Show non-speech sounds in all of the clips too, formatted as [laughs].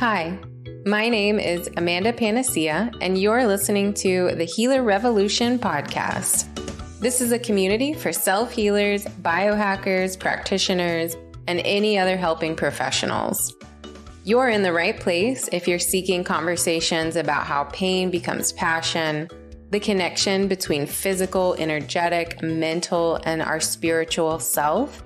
Hi, my name is Amanda Panacea, and you're listening to the Healer Revolution podcast. This is a community for self healers, biohackers, practitioners, and any other helping professionals. You're in the right place if you're seeking conversations about how pain becomes passion, the connection between physical, energetic, mental, and our spiritual self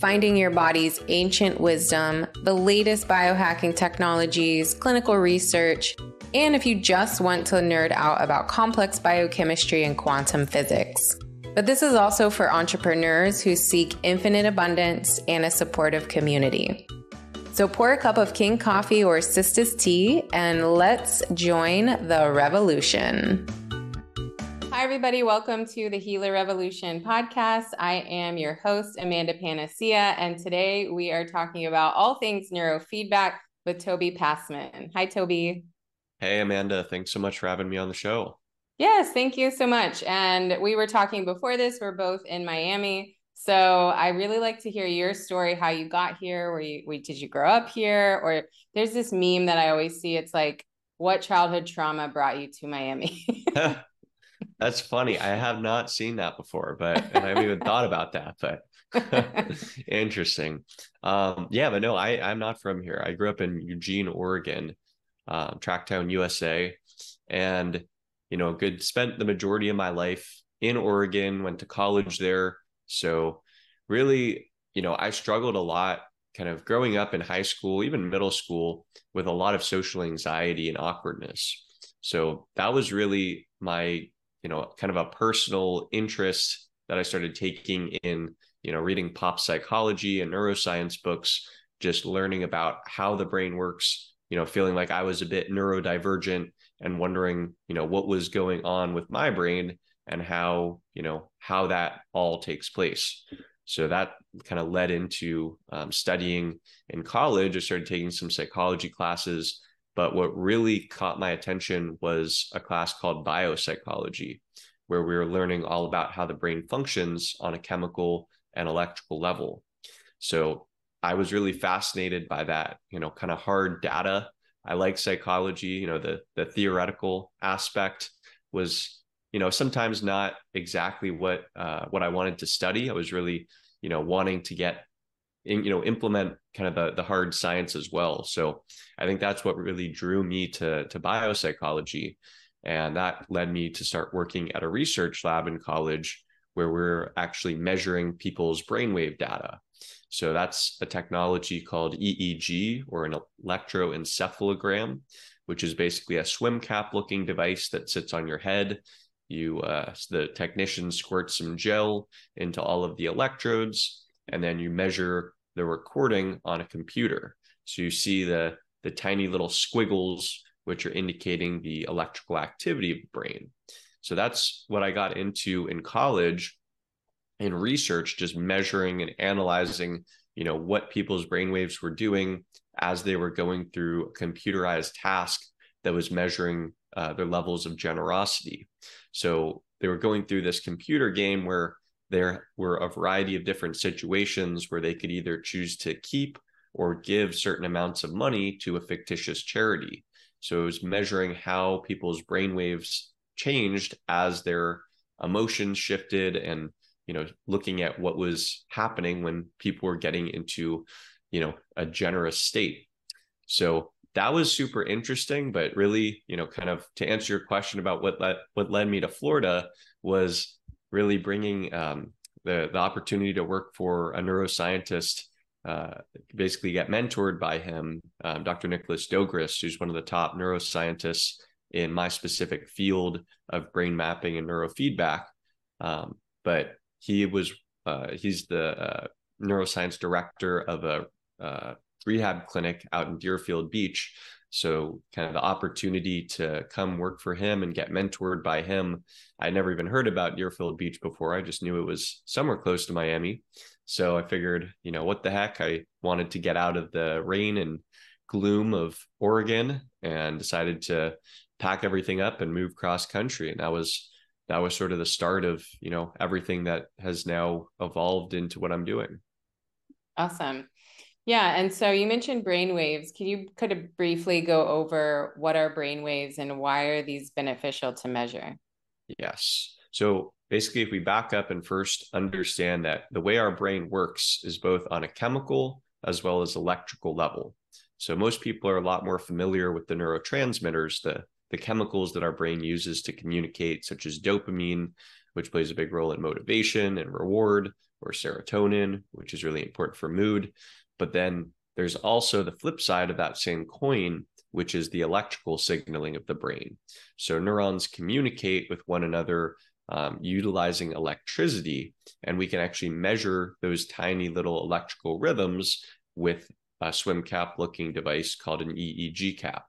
finding your body's ancient wisdom, the latest biohacking technologies, clinical research, and if you just want to nerd out about complex biochemistry and quantum physics. But this is also for entrepreneurs who seek infinite abundance and a supportive community. So pour a cup of King coffee or Sistas tea and let's join the revolution. Hi, everybody. Welcome to the Healer Revolution podcast. I am your host, Amanda Panacea, and today we are talking about all things neurofeedback with Toby Pasman. Hi, Toby. Hey, Amanda. Thanks so much for having me on the show. Yes, thank you so much. And we were talking before this, we're both in Miami. So I really like to hear your story, how you got here. Where you, did you grow up here? Or there's this meme that I always see. It's like, what childhood trauma brought you to Miami? [laughs] [laughs] That's funny. I have not seen that before, but and I haven't even thought about that, but [laughs] [laughs] interesting. Um, yeah, but no, I, I'm not from here. I grew up in Eugene, Oregon, uh, Tracktown, USA. And, you know, good spent the majority of my life in Oregon, went to college there. So really, you know, I struggled a lot kind of growing up in high school, even middle school, with a lot of social anxiety and awkwardness. So that was really my you know kind of a personal interest that I started taking in you know reading pop psychology and neuroscience books, just learning about how the brain works. You know, feeling like I was a bit neurodivergent and wondering you know what was going on with my brain and how you know how that all takes place so that kind of led into um, studying in college i started taking some psychology classes but what really caught my attention was a class called biopsychology, where we were learning all about how the brain functions on a chemical and electrical level. So I was really fascinated by that, you know, kind of hard data. I like psychology, you know, the the theoretical aspect was, you know, sometimes not exactly what uh, what I wanted to study. I was really, you know, wanting to get in, you know implement kind of the, the hard science as well. So i think that's what really drew me to to biopsychology. And that led me to start working at a research lab in college where we're actually measuring people's brainwave data. So that's a technology called eeg or an electroencephalogram which is basically a swim cap looking device that sits on your head. You uh, the technician squirts some gel into all of the electrodes and then you measure the recording on a computer. So you see the the tiny little squiggles which are indicating the electrical activity of the brain. So that's what I got into in college in research, just measuring and analyzing, you know, what people's brainwaves were doing as they were going through a computerized task that was measuring uh, their levels of generosity. So they were going through this computer game where there were a variety of different situations where they could either choose to keep or give certain amounts of money to a fictitious charity. So it was measuring how people's brainwaves changed as their emotions shifted and you know looking at what was happening when people were getting into you know a generous state so that was super interesting but really you know kind of to answer your question about what led what led me to florida was really bringing um, the the opportunity to work for a neuroscientist, uh, basically get mentored by him, um, Dr. Nicholas Dogris, who's one of the top neuroscientists in my specific field of brain mapping and neurofeedback. Um, but he was uh, he's the uh, neuroscience director of a uh, rehab clinic out in Deerfield Beach so, kind of the opportunity to come work for him and get mentored by him. I never even heard about Deerfield Beach before. I just knew it was somewhere close to Miami. So, I figured, you know, what the heck? I wanted to get out of the rain and gloom of Oregon and decided to pack everything up and move cross country. And that was that was sort of the start of, you know, everything that has now evolved into what I'm doing. Awesome. Yeah, and so you mentioned brain waves. Can you kind of briefly go over what are brain waves and why are these beneficial to measure? Yes. So basically, if we back up and first understand that the way our brain works is both on a chemical as well as electrical level. So most people are a lot more familiar with the neurotransmitters, the, the chemicals that our brain uses to communicate, such as dopamine, which plays a big role in motivation and reward, or serotonin, which is really important for mood. But then there's also the flip side of that same coin, which is the electrical signaling of the brain. So neurons communicate with one another um, utilizing electricity, and we can actually measure those tiny little electrical rhythms with a swim cap looking device called an EEG cap.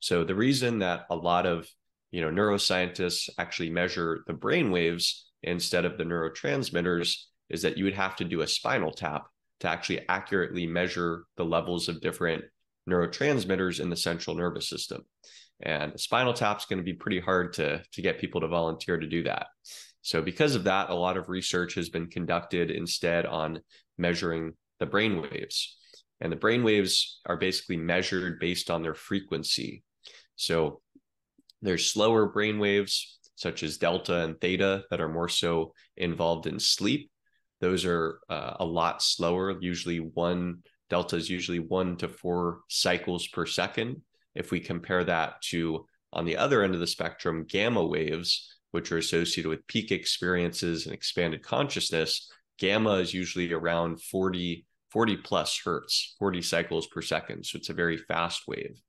So the reason that a lot of you know neuroscientists actually measure the brain waves instead of the neurotransmitters is that you would have to do a spinal tap to actually accurately measure the levels of different neurotransmitters in the central nervous system. And spinal tap is going to be pretty hard to, to get people to volunteer to do that. So, because of that, a lot of research has been conducted instead on measuring the brain waves. And the brain waves are basically measured based on their frequency. So, there's slower brain waves, such as delta and theta, that are more so involved in sleep. Those are uh, a lot slower, usually one delta is usually one to four cycles per second. If we compare that to on the other end of the spectrum, gamma waves, which are associated with peak experiences and expanded consciousness, gamma is usually around 40, 40 plus hertz, 40 cycles per second. So it's a very fast wave.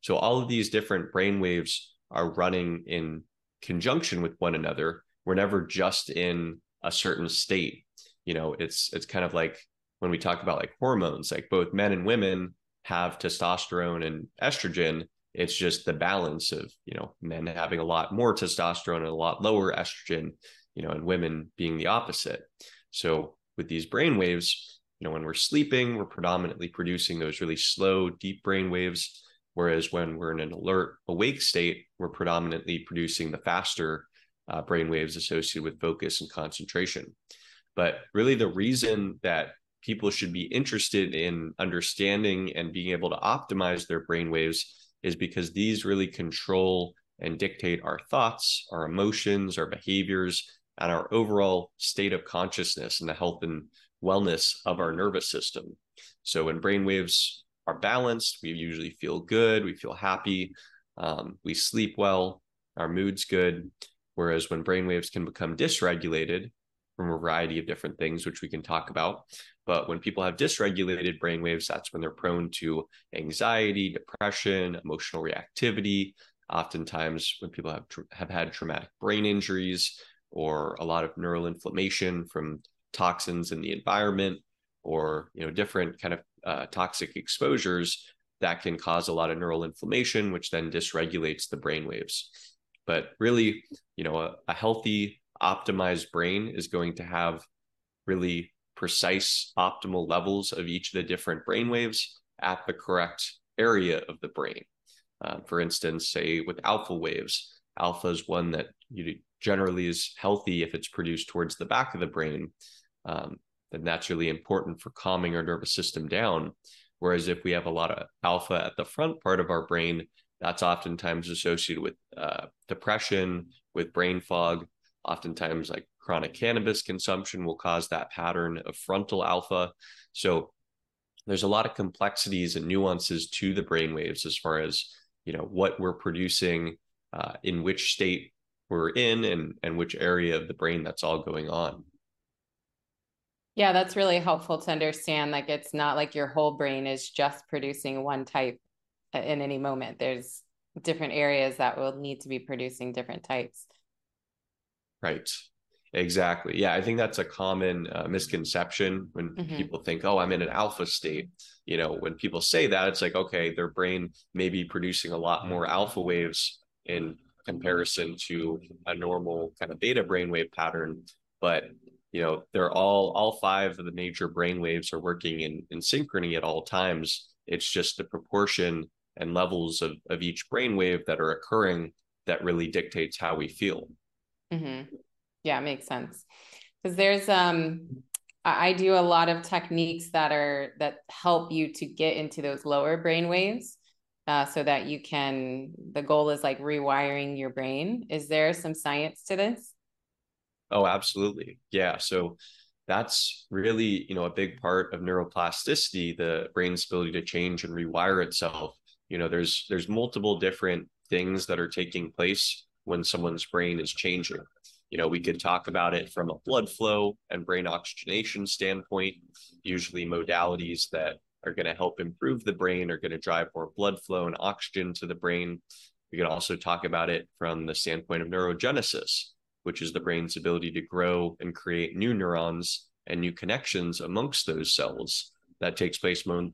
So all of these different brain waves are running in conjunction with one another. We're never just in a certain state. You know, it's it's kind of like when we talk about like hormones, like both men and women have testosterone and estrogen. It's just the balance of, you know, men having a lot more testosterone and a lot lower estrogen, you know, and women being the opposite. So with these brain waves, you know, when we're sleeping, we're predominantly producing those really slow, deep brain waves. Whereas when we're in an alert, awake state, we're predominantly producing the faster uh, brain waves associated with focus and concentration. But really, the reason that people should be interested in understanding and being able to optimize their brain waves is because these really control and dictate our thoughts, our emotions, our behaviors, and our overall state of consciousness and the health and wellness of our nervous system. So when brain waves are balanced, we usually feel good, we feel happy, um, we sleep well, our mood's good. Whereas when brain waves can become dysregulated from a variety of different things, which we can talk about, but when people have dysregulated brainwaves, that's when they're prone to anxiety, depression, emotional reactivity. Oftentimes, when people have have had traumatic brain injuries or a lot of neural inflammation from toxins in the environment, or you know different kind of uh, toxic exposures that can cause a lot of neural inflammation, which then dysregulates the brain waves. But really, you know, a, a healthy, optimized brain is going to have really precise optimal levels of each of the different brain waves at the correct area of the brain. Um, for instance, say with alpha waves, alpha is one that you generally is healthy if it's produced towards the back of the brain. Um, then that's really important for calming our nervous system down. Whereas if we have a lot of alpha at the front part of our brain, that's oftentimes associated with uh, depression, with brain fog, oftentimes like chronic cannabis consumption will cause that pattern of frontal alpha. So there's a lot of complexities and nuances to the brain waves as far as you know what we're producing, uh, in which state we're in, and and which area of the brain that's all going on. Yeah, that's really helpful to understand. Like it's not like your whole brain is just producing one type in any moment. There's different areas that will need to be producing different types. Right. Exactly. Yeah, I think that's a common uh, misconception when mm-hmm. people think, "Oh, I'm in an alpha state." You know, when people say that, it's like, okay, their brain may be producing a lot more alpha waves in comparison to a normal kind of beta brainwave pattern, but you know, they're all all five of the major brain waves are working in in synchrony at all times. It's just the proportion and levels of of each brainwave that are occurring that really dictates how we feel. Mm-hmm. Yeah, makes sense. Because there's um I do a lot of techniques that are that help you to get into those lower brain waves uh, so that you can the goal is like rewiring your brain is there some science to this oh absolutely yeah so that's really you know a big part of neuroplasticity the brain's ability to change and rewire itself you know there's there's multiple different things that are taking place when someone's brain is changing. You know we could talk about it from a blood flow and brain oxygenation standpoint. Usually modalities that are going to help improve the brain are going to drive more blood flow and oxygen to the brain. We can also talk about it from the standpoint of neurogenesis which is the brain's ability to grow and create new neurons and new connections amongst those cells. That takes place mo-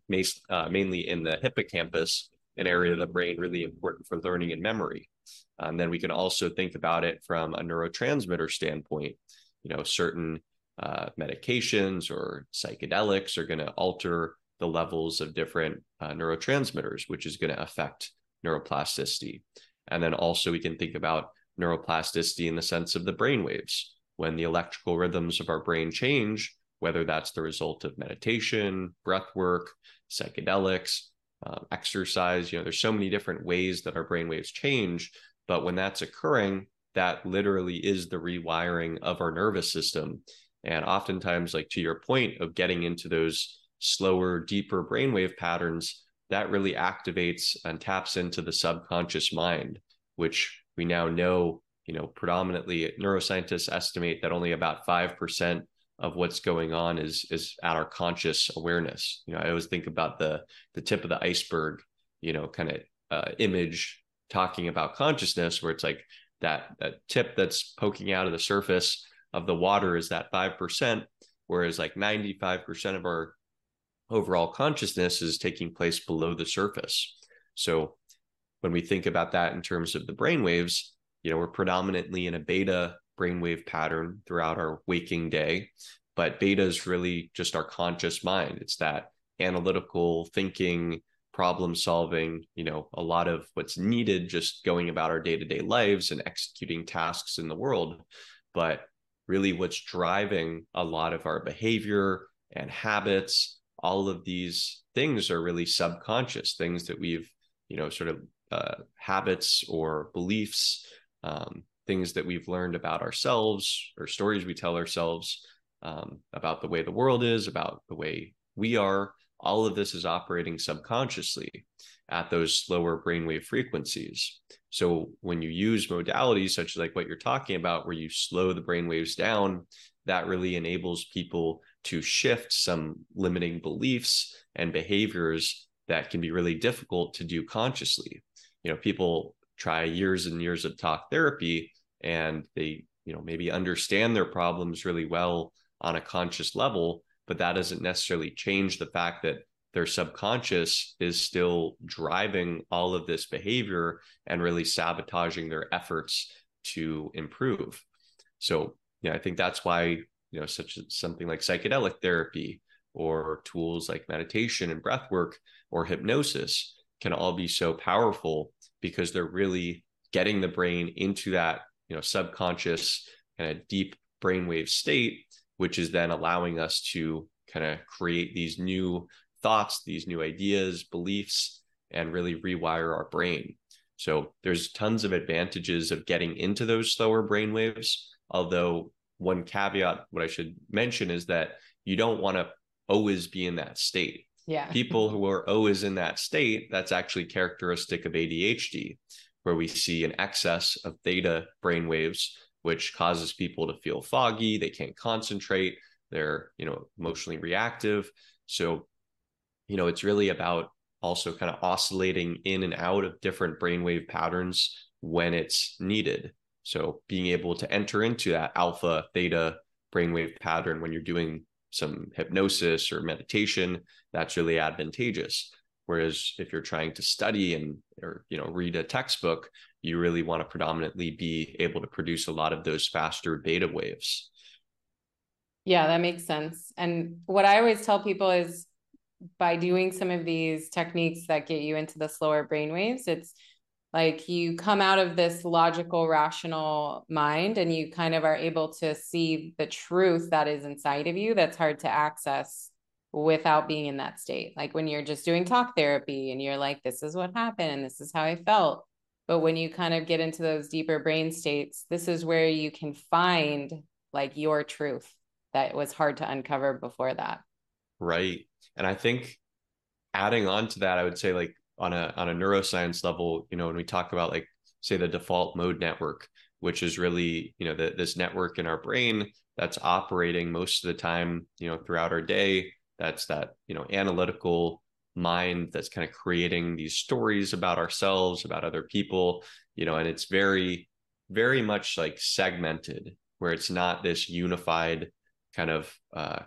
uh, mainly in the hippocampus an area of the brain really important for learning and memory and then we can also think about it from a neurotransmitter standpoint. You know, certain uh, medications or psychedelics are going to alter the levels of different uh, neurotransmitters, which is going to affect neuroplasticity. And then also we can think about neuroplasticity in the sense of the brain waves. When the electrical rhythms of our brain change, whether that's the result of meditation, breath work, psychedelics, uh, exercise, you know, there's so many different ways that our brain waves change but when that's occurring, that literally is the rewiring of our nervous system. And oftentimes, like to your point of getting into those slower, deeper brainwave patterns, that really activates and taps into the subconscious mind, which we now know, you know, predominantly neuroscientists estimate that only about 5% of what's going on is is at our conscious awareness. You know, I always think about the the tip of the iceberg, you know, kind of uh, image talking about consciousness where it's like that that tip that's poking out of the surface of the water is that 5% whereas like 95% of our overall consciousness is taking place below the surface. So when we think about that in terms of the brain waves you know we're predominantly in a beta brainwave pattern throughout our waking day but beta is really just our conscious mind. It's that analytical thinking problem solving, you know, a lot of what's needed just going about our day-to-day lives and executing tasks in the world. But really what's driving a lot of our behavior and habits, all of these things are really subconscious things that we've, you know, sort of uh, habits or beliefs, um, things that we've learned about ourselves or stories we tell ourselves um, about the way the world is, about the way we are all of this is operating subconsciously at those slower brainwave frequencies. So when you use modalities such as like what you're talking about, where you slow the brainwaves down, that really enables people to shift some limiting beliefs and behaviors that can be really difficult to do consciously. You know, people try years and years of talk therapy and they, you know, maybe understand their problems really well on a conscious level, but that doesn't necessarily change the fact that their subconscious is still driving all of this behavior and really sabotaging their efforts to improve. So, yeah, I think that's why, you know, such something like psychedelic therapy or tools like meditation and breath work or hypnosis can all be so powerful because they're really getting the brain into that, you know, subconscious kind of deep brainwave state which is then allowing us to kind of create these new thoughts, these new ideas, beliefs, and really rewire our brain. So there's tons of advantages of getting into those slower brain waves. Although one caveat, what I should mention is that you don't want to always be in that state. Yeah. [laughs] People who are always in that state, that's actually characteristic of ADHD, where we see an excess of theta brain waves which causes people to feel foggy they can't concentrate they're you know emotionally reactive. So you know it's really about also kind of oscillating in and out of different brainwave patterns when it's needed. So being able to enter into that alpha theta brainwave pattern when you're doing some hypnosis or meditation that's really advantageous. Whereas if you're trying to study and or you know read a textbook you really want to predominantly be able to produce a lot of those faster beta waves. Yeah, that makes sense. And what I always tell people is by doing some of these techniques that get you into the slower brain waves, it's like you come out of this logical rational mind and you kind of are able to see the truth that is inside of you that's hard to access without being in that state like when you're just doing talk therapy and you're like this is what happened and this is how i felt but when you kind of get into those deeper brain states this is where you can find like your truth that was hard to uncover before that. Right. And i think adding on to that i would say like on a on a neuroscience level you know when we talk about like say the default mode network which is really you know the, this network in our brain that's operating most of the time you know throughout our day that's that you know analytical mind that's kind of creating these stories about ourselves about other people you know and it's very very much like segmented where it's not this unified kind of uh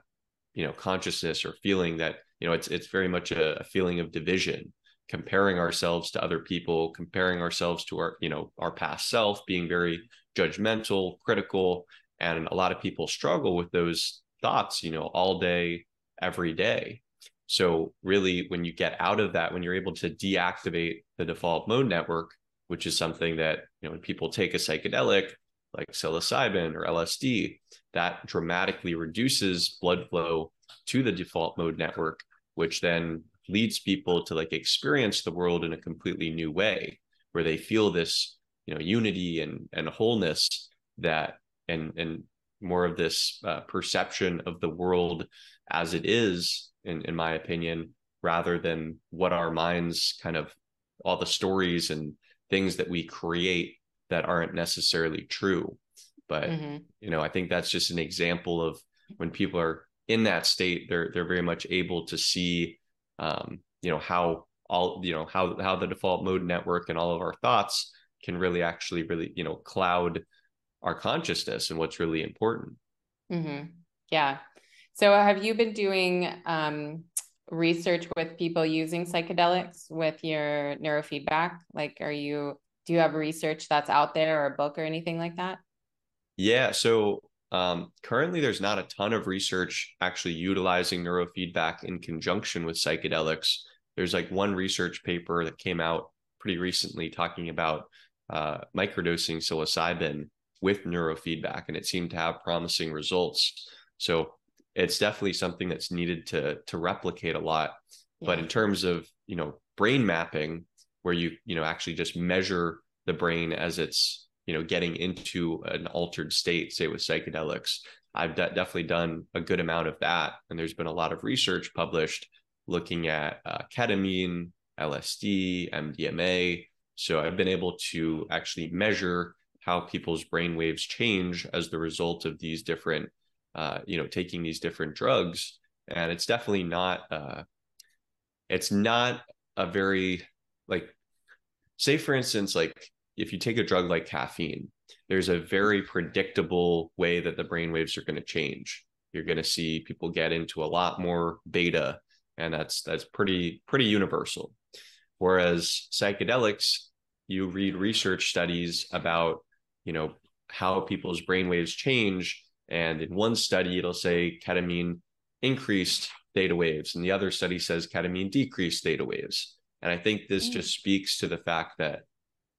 you know consciousness or feeling that you know it's it's very much a, a feeling of division comparing ourselves to other people comparing ourselves to our you know our past self being very judgmental critical and a lot of people struggle with those thoughts you know all day every day so really when you get out of that when you're able to deactivate the default mode network which is something that you know when people take a psychedelic like psilocybin or LSD that dramatically reduces blood flow to the default mode network which then leads people to like experience the world in a completely new way where they feel this you know unity and and wholeness that and and more of this uh, perception of the world as it is in in my opinion rather than what our minds kind of all the stories and things that we create that aren't necessarily true but mm-hmm. you know i think that's just an example of when people are in that state they're they're very much able to see um, you know how all you know how how the default mode network and all of our thoughts can really actually really you know cloud our consciousness and what's really important mm-hmm. yeah so have you been doing um, research with people using psychedelics with your neurofeedback like are you do you have research that's out there or a book or anything like that yeah so um, currently, there's not a ton of research actually utilizing neurofeedback in conjunction with psychedelics. There's like one research paper that came out pretty recently talking about uh, microdosing psilocybin with neurofeedback, and it seemed to have promising results. So it's definitely something that's needed to to replicate a lot. Yeah. But in terms of you know brain mapping, where you you know actually just measure the brain as it's you know getting into an altered state say with psychedelics i've de- definitely done a good amount of that and there's been a lot of research published looking at uh, ketamine lsd mdma so i've been able to actually measure how people's brain waves change as the result of these different uh, you know taking these different drugs and it's definitely not uh, it's not a very like say for instance like if you take a drug like caffeine, there's a very predictable way that the brain waves are going to change. You're going to see people get into a lot more beta, and that's that's pretty pretty universal. Whereas psychedelics, you read research studies about you know how people's brain waves change, and in one study it'll say ketamine increased theta waves, and the other study says ketamine decreased theta waves. And I think this mm. just speaks to the fact that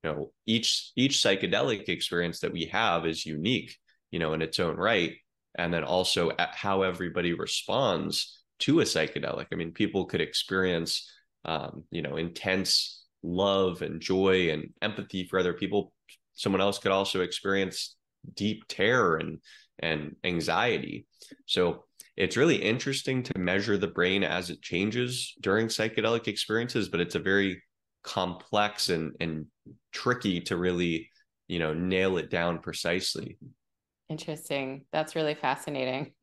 you know each each psychedelic experience that we have is unique you know in its own right and then also how everybody responds to a psychedelic i mean people could experience um, you know intense love and joy and empathy for other people someone else could also experience deep terror and and anxiety. So it's really interesting to measure the brain as it changes during psychedelic experiences but it's a very complex and and tricky to really you know nail it down precisely. Interesting. That's really fascinating. [laughs]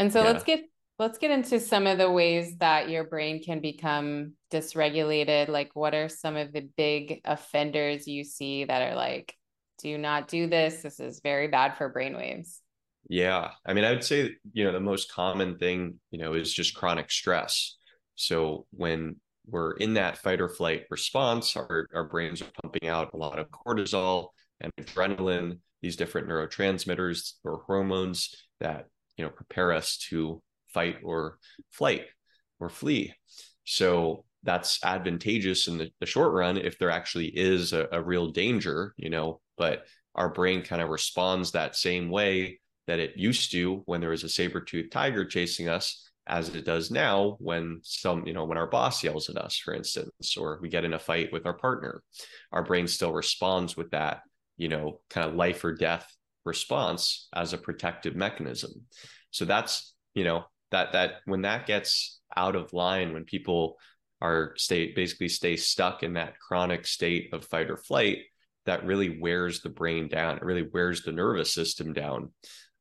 And so yeah. let's get let's get into some of the ways that your brain can become dysregulated. Like what are some of the big offenders you see that are like do not do this this is very bad for brain waves yeah i mean i would say you know the most common thing you know is just chronic stress so when we're in that fight or flight response. Our, our brains are pumping out a lot of cortisol and adrenaline, these different neurotransmitters or hormones that you know prepare us to fight or flight or flee. So that's advantageous in the, the short run if there actually is a, a real danger, you know, but our brain kind of responds that same way that it used to when there was a saber-toothed tiger chasing us as it does now when some you know when our boss yells at us for instance or we get in a fight with our partner. Our brain still responds with that you know kind of life or death response as a protective mechanism. So that's you know that that when that gets out of line when people are state basically stay stuck in that chronic state of fight or flight that really wears the brain down it really wears the nervous system down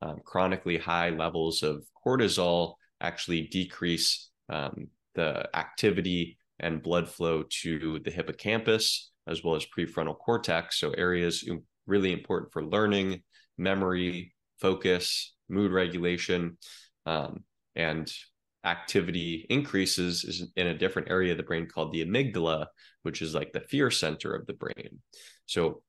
um, chronically high levels of cortisol actually decrease um, the activity and blood flow to the hippocampus as well as prefrontal cortex. So, areas really important for learning, memory, focus, mood regulation, um, and activity increases is in a different area of the brain called the amygdala, which is like the fear center of the brain. So,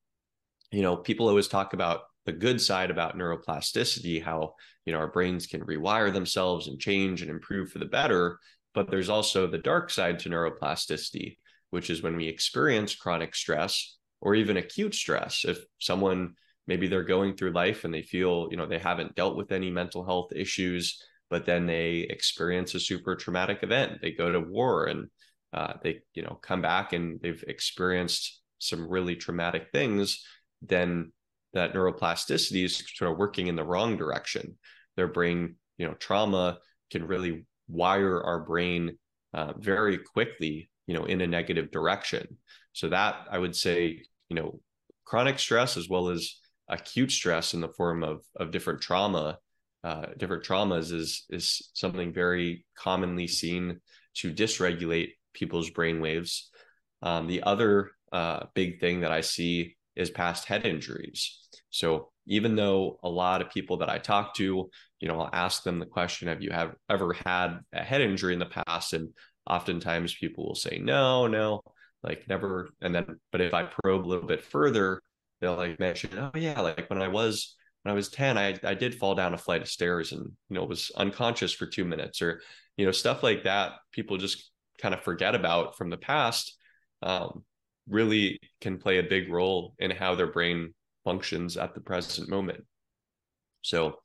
you know, people always talk about the good side about neuroplasticity, how you know our brains can rewire themselves and change and improve for the better. But there's also the dark side to neuroplasticity, which is when we experience chronic stress or even acute stress. If someone maybe they're going through life and they feel, you know, they haven't dealt with any mental health issues, but then they experience a super traumatic event. They go to war and uh, they, you know, come back and they've experienced some really traumatic things. Then that neuroplasticity is sort of working in the wrong direction. Their brain, you know, trauma can really wire our brain uh, very quickly, you know, in a negative direction. So that I would say, you know, chronic stress as well as acute stress in the form of of different trauma, uh, different traumas is is something very commonly seen to dysregulate people's brain waves. Um, the other uh, big thing that I see is past head injuries. So even though a lot of people that I talk to, you know, I'll ask them the question, have you have ever had a head injury in the past? And oftentimes people will say, no, no, like never. And then, but if I probe a little bit further, they'll like mention, oh yeah, like when I was when I was 10, I, I did fall down a flight of stairs and, you know, was unconscious for two minutes or, you know, stuff like that. People just kind of forget about from the past. Um, really can play a big role in how their brain functions at the present moment. So,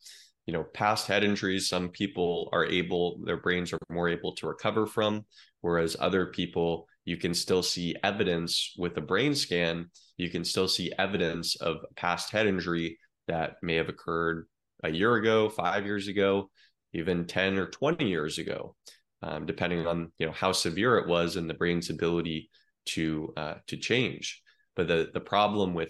you know, past head injuries, some people are able, their brains are more able to recover from, whereas other people, you can still see evidence with a brain scan, you can still see evidence of past head injury that may have occurred a year ago, five years ago, even 10 or 20 years ago, um, depending on, you know, how severe it was and the brain's ability to uh, to change. But the the problem with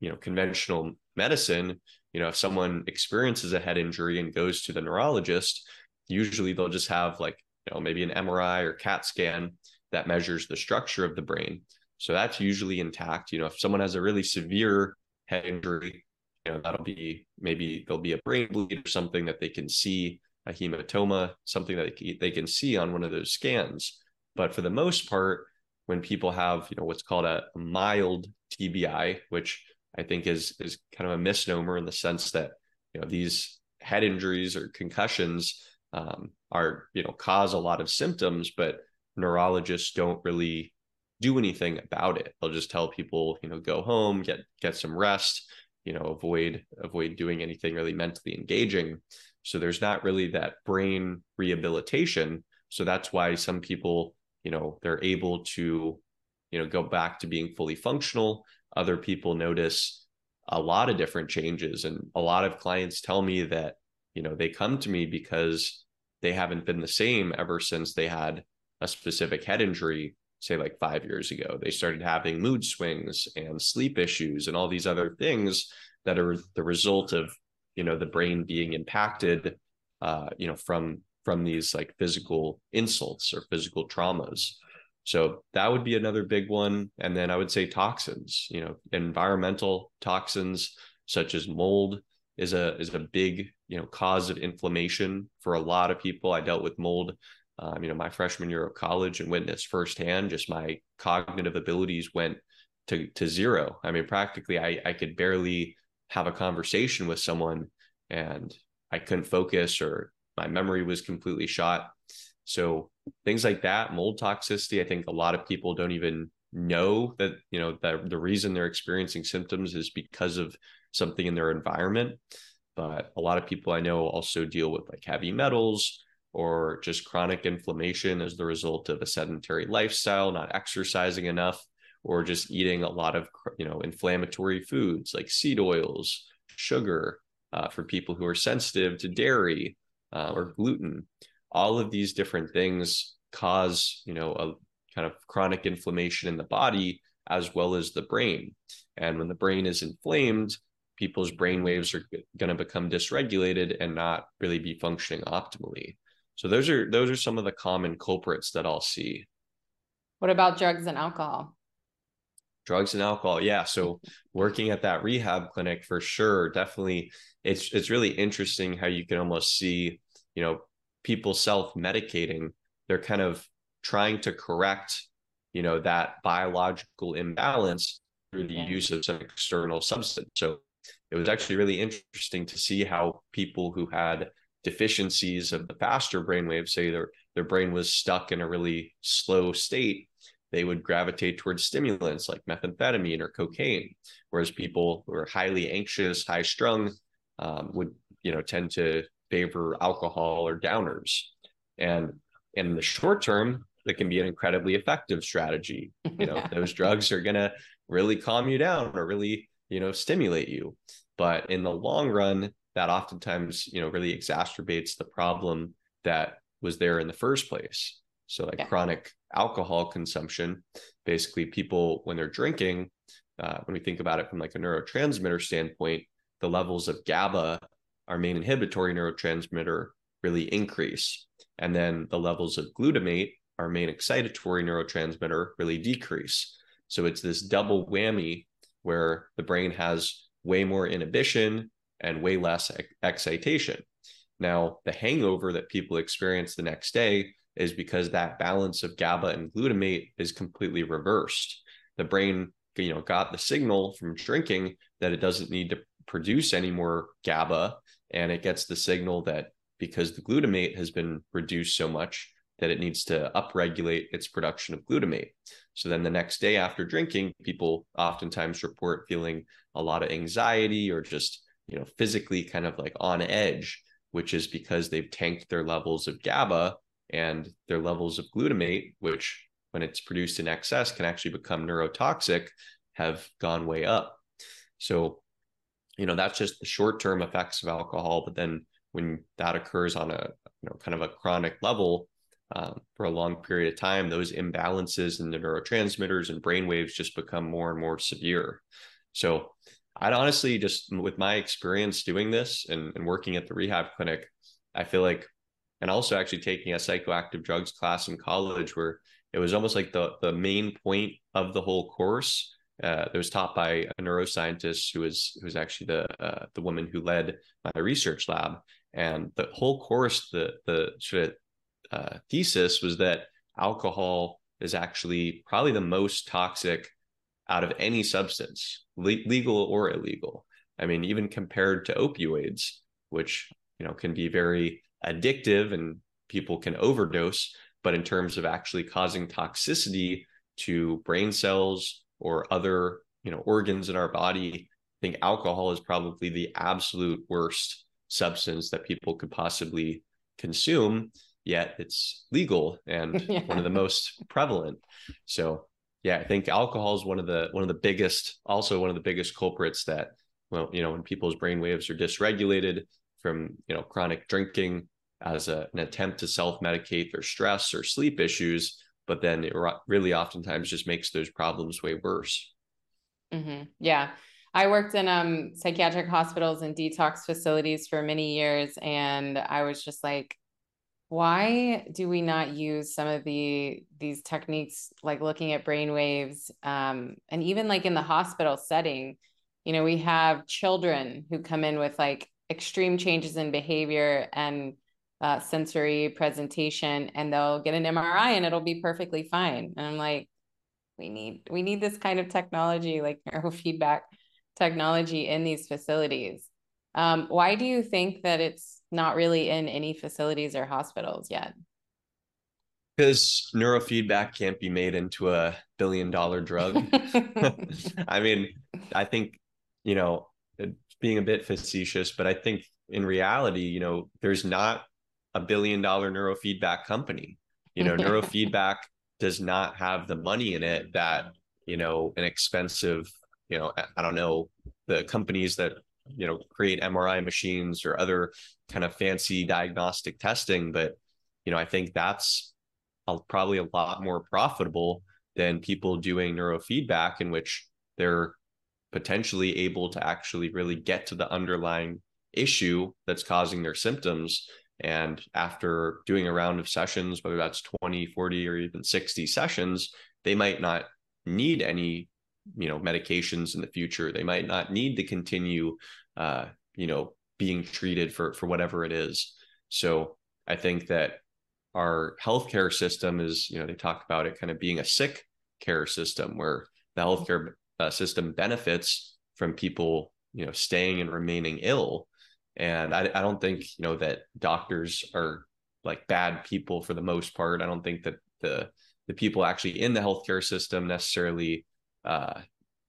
you know conventional medicine, you know, if someone experiences a head injury and goes to the neurologist, usually they'll just have like you know maybe an MRI or CAT scan that measures the structure of the brain. So that's usually intact. You know, if someone has a really severe head injury, you know, that'll be maybe there'll be a brain bleed or something that they can see, a hematoma, something that they can see on one of those scans. But for the most part, when people have you know what's called a, mild TBI, which I think is is kind of a misnomer in the sense that you know these head injuries or concussions um, are you know cause a lot of symptoms, but neurologists don't really do anything about it. They'll just tell people you know go home, get get some rest, you know avoid avoid doing anything really mentally engaging. So there's not really that brain rehabilitation. So that's why some people you know they're able to you know go back to being fully functional other people notice a lot of different changes and a lot of clients tell me that you know they come to me because they haven't been the same ever since they had a specific head injury say like 5 years ago they started having mood swings and sleep issues and all these other things that are the result of you know the brain being impacted uh you know from from these like physical insults or physical traumas. So that would be another big one. And then I would say toxins, you know, environmental toxins such as mold is a is a big, you know, cause of inflammation for a lot of people. I dealt with mold um, you know, my freshman year of college and witnessed firsthand just my cognitive abilities went to to zero. I mean, practically I I could barely have a conversation with someone and I couldn't focus or my memory was completely shot So things like that, mold toxicity, I think a lot of people don't even know that, you know, that the reason they're experiencing symptoms is because of something in their environment. But a lot of people I know also deal with like heavy metals or just chronic inflammation as the result of a sedentary lifestyle, not exercising enough, or just eating a lot of, you know, inflammatory foods like seed oils, sugar, uh, for people who are sensitive to dairy uh, or gluten. All of these different things cause you know a kind of chronic inflammation in the body as well as the brain. And when the brain is inflamed people's brain waves are going to become dysregulated and not really be functioning optimally so those are those are some of the common culprits that i'll see. What about drugs and alcohol? Drugs and alcohol yeah. So working at that rehab clinic for sure definitely it's it's really interesting how you can almost see you know people self-medicating. They're kind of trying to correct you know that biological imbalance through the yeah. use of some external substance. So it was actually really interesting to see how people who had deficiencies of the faster brainwaves say their their brain was stuck in a really slow state they would gravitate towards stimulants like methamphetamine or cocaine whereas people who are highly anxious high strung um, would you know tend to favor alcohol or downers. And in the short term, that can be an incredibly effective strategy. You know, [laughs] those drugs are going to really calm you down or really, you know, stimulate you. But in the long run, that oftentimes, you know, really exacerbates the problem that was there in the first place. So, like yeah. chronic alcohol consumption, basically, people when they're drinking, uh, when we think about it from like a neurotransmitter standpoint, the levels of GABA our main inhibitory neurotransmitter really increase. And then the levels of glutamate, our main excitatory neurotransmitter, really decrease. So it's this double whammy where the brain has way more inhibition and way less excitation. Now, the hangover that people experience the next day is because that balance of GABA and glutamate is completely reversed. The brain, you know, got the signal from drinking that it doesn't need to produce any more GABA and it gets the signal that because the glutamate has been reduced so much that it needs to upregulate its production of glutamate. So then the next day after drinking, people oftentimes report feeling a lot of anxiety or just, you know, physically kind of like on edge, which is because they've tanked their levels of GABA and their levels of glutamate, which when it's produced in excess can actually become neurotoxic, have gone way up. So you know that's just the short term effects of alcohol but then when that occurs on a you know kind of a chronic level um, for a long period of time those imbalances in the neurotransmitters and brain waves just become more and more severe so i'd honestly just with my experience doing this and, and working at the rehab clinic i feel like and also actually taking a psychoactive drugs class in college where it was almost like the the main point of the whole course uh, that was taught by a neuroscientist who was who was actually the uh, the woman who led my research lab. And the whole course, the the sort of uh, thesis was that alcohol is actually probably the most toxic out of any substance, le- legal or illegal. I mean, even compared to opioids, which you know can be very addictive and people can overdose, but in terms of actually causing toxicity to brain cells or other you know organs in our body i think alcohol is probably the absolute worst substance that people could possibly consume yet it's legal and [laughs] yeah. one of the most prevalent so yeah i think alcohol is one of the one of the biggest also one of the biggest culprits that well you know when people's brain waves are dysregulated from you know chronic drinking as a, an attempt to self-medicate their stress or sleep issues but then it really oftentimes just makes those problems way worse. Mm-hmm. Yeah. I worked in um, psychiatric hospitals and detox facilities for many years. And I was just like, why do we not use some of the these techniques like looking at brain waves um, and even like in the hospital setting you know we have children who come in with like extreme changes in behavior and uh, sensory presentation and they'll get an MRI and it'll be perfectly fine. And I'm like, we need we need this kind of technology, like [laughs] neurofeedback technology in these facilities. Um, why do you think that it's not really in any facilities or hospitals yet? Because neurofeedback can't be made into a billion dollar drug. [laughs] [laughs] I mean, I think, you know, being a bit facetious, but I think in reality, you know, there's not a billion dollar neurofeedback company. You know, neurofeedback [laughs] does not have the money in it that, you know, an expensive, you know, I don't know, the companies that, you know, create MRI machines or other kind of fancy diagnostic testing. But, you know, I think that's probably a lot more profitable than people doing neurofeedback in which they're potentially able to actually really get to the underlying issue that's causing their symptoms and after doing a round of sessions whether that's 20 40 or even 60 sessions they might not need any you know medications in the future they might not need to continue uh you know being treated for for whatever it is. So i think that our healthcare system is you know they talk about it kind of being a sick care system where the healthcare uh, system benefits from people you know staying and remaining ill. And I, I don't think you know that doctors are like bad people for the most part. I don't think that the the people actually in the healthcare system necessarily uh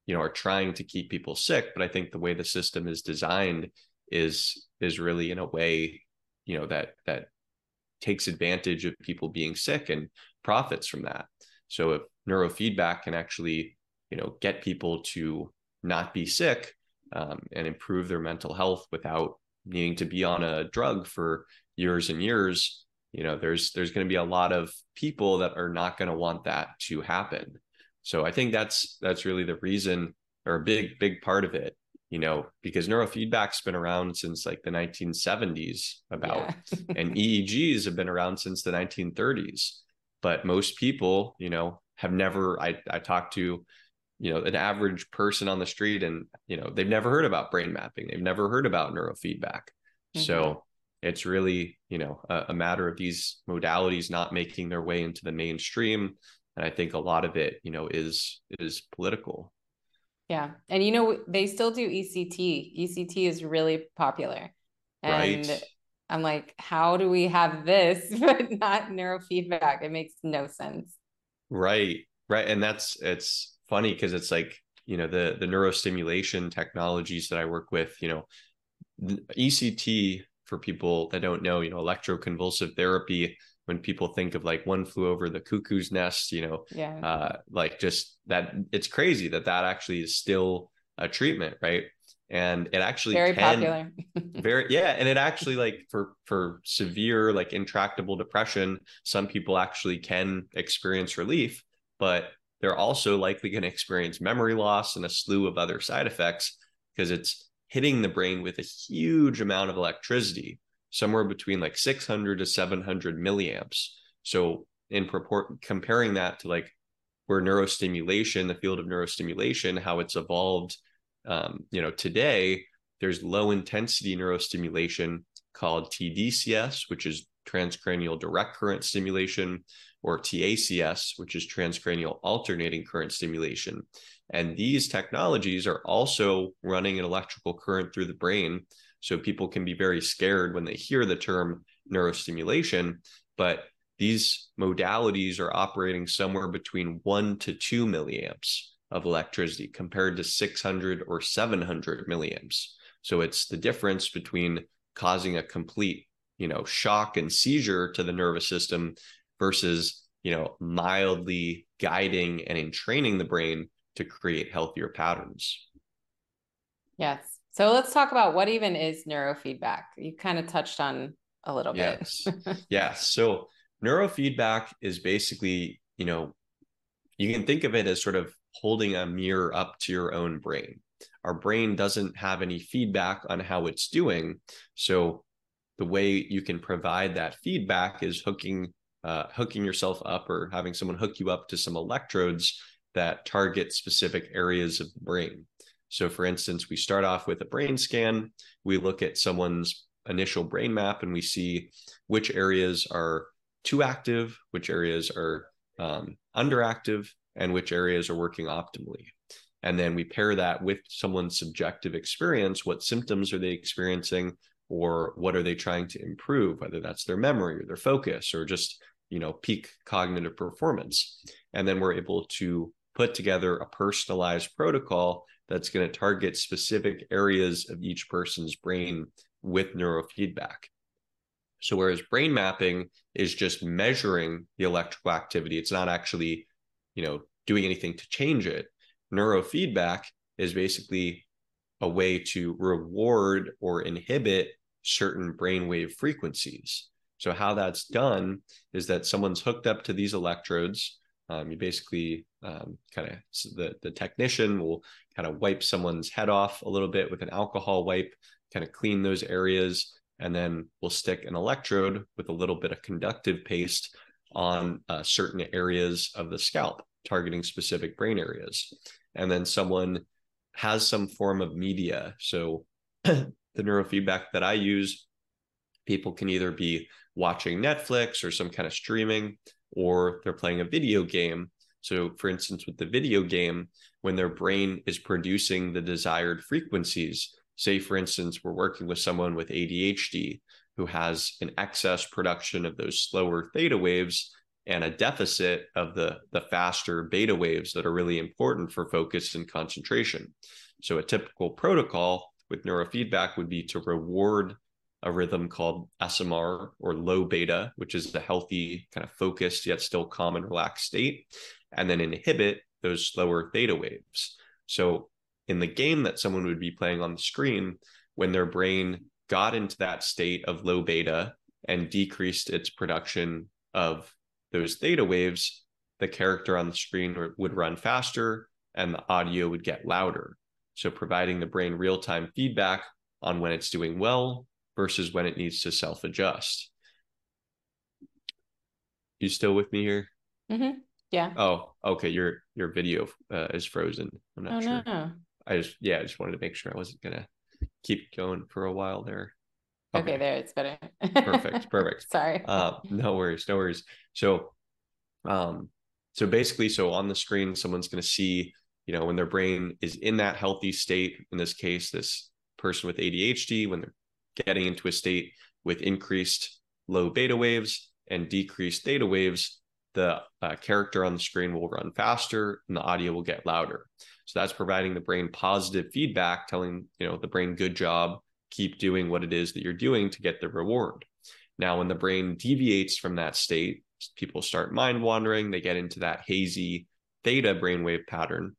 you know are trying to keep people sick but i think the way the system is designed is is really in a way you know that that takes advantage of people being sick and profits from that. So if neurofeedback can actually you know get people to not be sick um, and improve their mental health without needing to be on a drug for years and years you know there's there's going to be a lot of people that are not going to want that to happen so i think that's that's really the reason or a big big part of it you know because neurofeedback's been around since like the 1970s about yeah. [laughs] and eegs have been around since the 1930s but most people you know have never i i talked to you know an average person on the street and you know they've never heard about brain mapping they've never heard about neurofeedback mm-hmm. so it's really you know a, a, matter of these modalities not making their way into the mainstream and i think a lot of it you know is is political. Yeah. And you know they still do ect ect is really popular. And right. i'm like how do we have this [laughs] but not neurofeedback it makes no sense. Right. Right. And that's it's funny because it's like you know the the neurostimulation technologies that I work with, you know, ECT for people that don't know, you know, electroconvulsive therapy. When people think of like one flew over the cuckoo's nest, you know, yeah, uh, like just that it's crazy that that actually is still a treatment, right? And it actually very can, popular, [laughs] very yeah, and it actually like for for severe like intractable depression, some people actually can experience relief, but they're also likely going to experience memory loss and a slew of other side effects because it's hitting the brain with a huge amount of electricity, somewhere between like 600 to 700 milliamps. So, in purport, comparing that to like where neurostimulation, the field of neurostimulation, how it's evolved, um, you know, today there's low intensity neurostimulation called TDCS, which is transcranial direct current stimulation, or TACS, which is transcranial alternating current stimulation. And these technologies are also running an electrical current through the brain. So people can be very scared when they hear the term neurostimulation, but these modalities are operating somewhere between one to two milliamps of electricity compared to 600 or 700 milliamps. So it's the difference between causing a complete, you know, shock and seizure to the nervous system versus you know mildly guiding and entraining the brain to create healthier patterns. Yes. So let's talk about what even is neurofeedback. You kind of touched on a little yes. bit. Yes. [laughs] So neurofeedback is basically you know you can think of it as sort of holding a mirror up to your own brain. Our brain doesn't have any feedback on how it's doing. So the way you can provide that feedback is hooking uh, hooking yourself up or having someone hook you up to some electrodes that target specific areas of the brain. So, for instance, we start off with a brain scan. We look at someone's initial brain map and we see which areas are too active, which areas are um, underactive, and which areas are working optimally. And then we pair that with someone's subjective experience. What symptoms are they experiencing? Or what are they trying to improve, whether that's their memory or their focus or just you know peak cognitive performance and then we're able to put together a personalized protocol that's going to target specific areas of each person's brain with neurofeedback so whereas brain mapping is just measuring the electrical activity it's not actually you know doing anything to change it neurofeedback is basically a way to reward or inhibit certain brainwave frequencies. So, how that's done is that someone's hooked up to these electrodes. Um, you basically um, kind of the, the technician will kind of wipe someone's head off a little bit with an alcohol wipe, kind of clean those areas, and then we'll stick an electrode with a little bit of conductive paste on uh, certain areas of the scalp, targeting specific brain areas. And then someone has some form of media. So [clears throat] the neurofeedback that I use, people can either be watching Netflix or some kind of streaming, or they're playing a video game. So, for instance, with the video game, when their brain is producing the desired frequencies, say, for instance, we're working with someone with ADHD who has an excess production of those slower theta waves and a deficit of the the faster beta waves that are really important for focus and concentration. So a typical protocol with neurofeedback would be to reward a rhythm called SMR or low beta, which is a healthy, kind of focused yet still calm and relaxed state, and then inhibit those slower theta waves. So in the game that someone would be playing on the screen, when their brain got into that state of low beta and decreased its production of those theta waves, the character on the screen would run faster and the audio would get louder. So, providing the brain real time feedback on when it's doing well versus when it needs to self adjust. You still with me here? Mm-hmm. Yeah. Oh, okay. Your your video uh, is frozen. I'm not oh, sure. No. I just yeah, I just wanted to make sure I wasn't gonna keep going for a while there. Okay, okay there it's better. perfect, perfect. [laughs] Sorry. Uh, no worries, no worries. So, um, so basically, so on the screen, someone's going to see, you know, when their brain is in that healthy state. In this case, this person with ADHD, when they're getting into a state with increased low beta waves and decreased theta waves, the uh, character on the screen will run faster and the audio will get louder. So that's providing the brain positive feedback, telling you know the brain, good job, keep doing what it is that you're doing to get the reward. Now, when the brain deviates from that state, people start mind wandering, they get into that hazy theta brainwave pattern,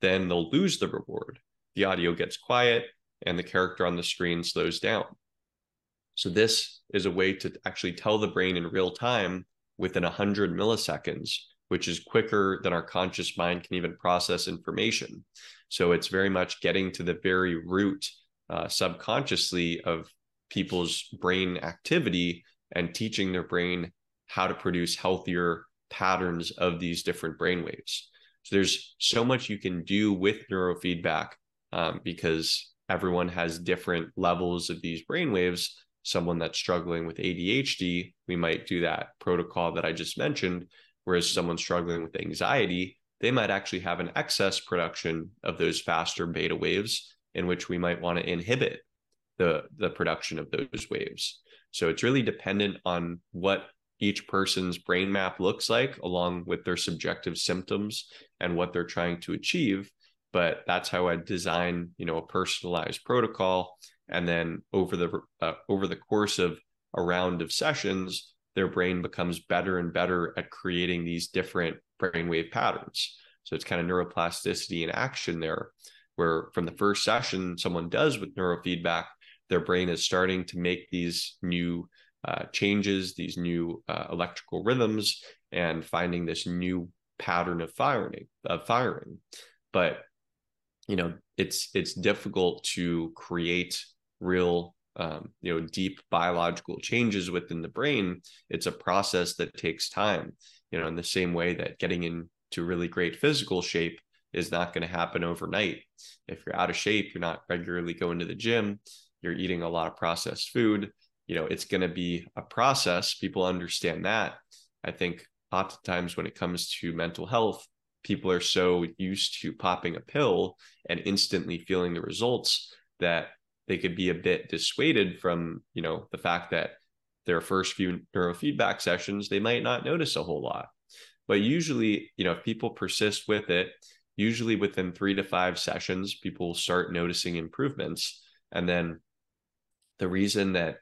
then they'll lose the reward. The audio gets quiet and the character on the screen slows down. So, this is a way to actually tell the brain in real time within 100 milliseconds, which is quicker than our conscious mind can even process information. So, it's very much getting to the very root uh, subconsciously of people's brain activity and teaching their brain how to produce healthier patterns of these different brain waves. So there's so much you can do with neurofeedback um, because everyone has different levels of these brain waves. Someone that's struggling with ADHD, we might do that protocol that I just mentioned. Whereas someone struggling with anxiety, they might actually have an excess production of those faster beta waves in which we might want to inhibit the the production of those waves. So it's really dependent on what each person's brain map looks like along with their subjective symptoms and what they're trying to achieve but that's how i design you know a personalized protocol and then over the uh, over the course of a round of sessions their brain becomes better and better at creating these different brainwave patterns so it's kind of neuroplasticity in action there where from the first session someone does with neurofeedback their brain is starting to make these new uh, changes, these new uh, electrical rhythms, and finding this new pattern of firing of firing. But you know, it's it's difficult to create real um, you know deep biological changes within the brain. It's a process that takes time. You know, in the same way that getting into really great physical shape is not going to happen overnight. If you're out of shape, you're not regularly going to the gym, you're eating a lot of processed food, you know, it's going to be a process. People understand that. I think oftentimes when it comes to mental health, people are so used to popping a pill and instantly feeling the results that they could be a bit dissuaded from, you know, the fact that their first few neurofeedback sessions, they might not notice a whole lot. But usually, you know, if people persist with it, usually within three to five sessions, people start noticing improvements. And then the reason that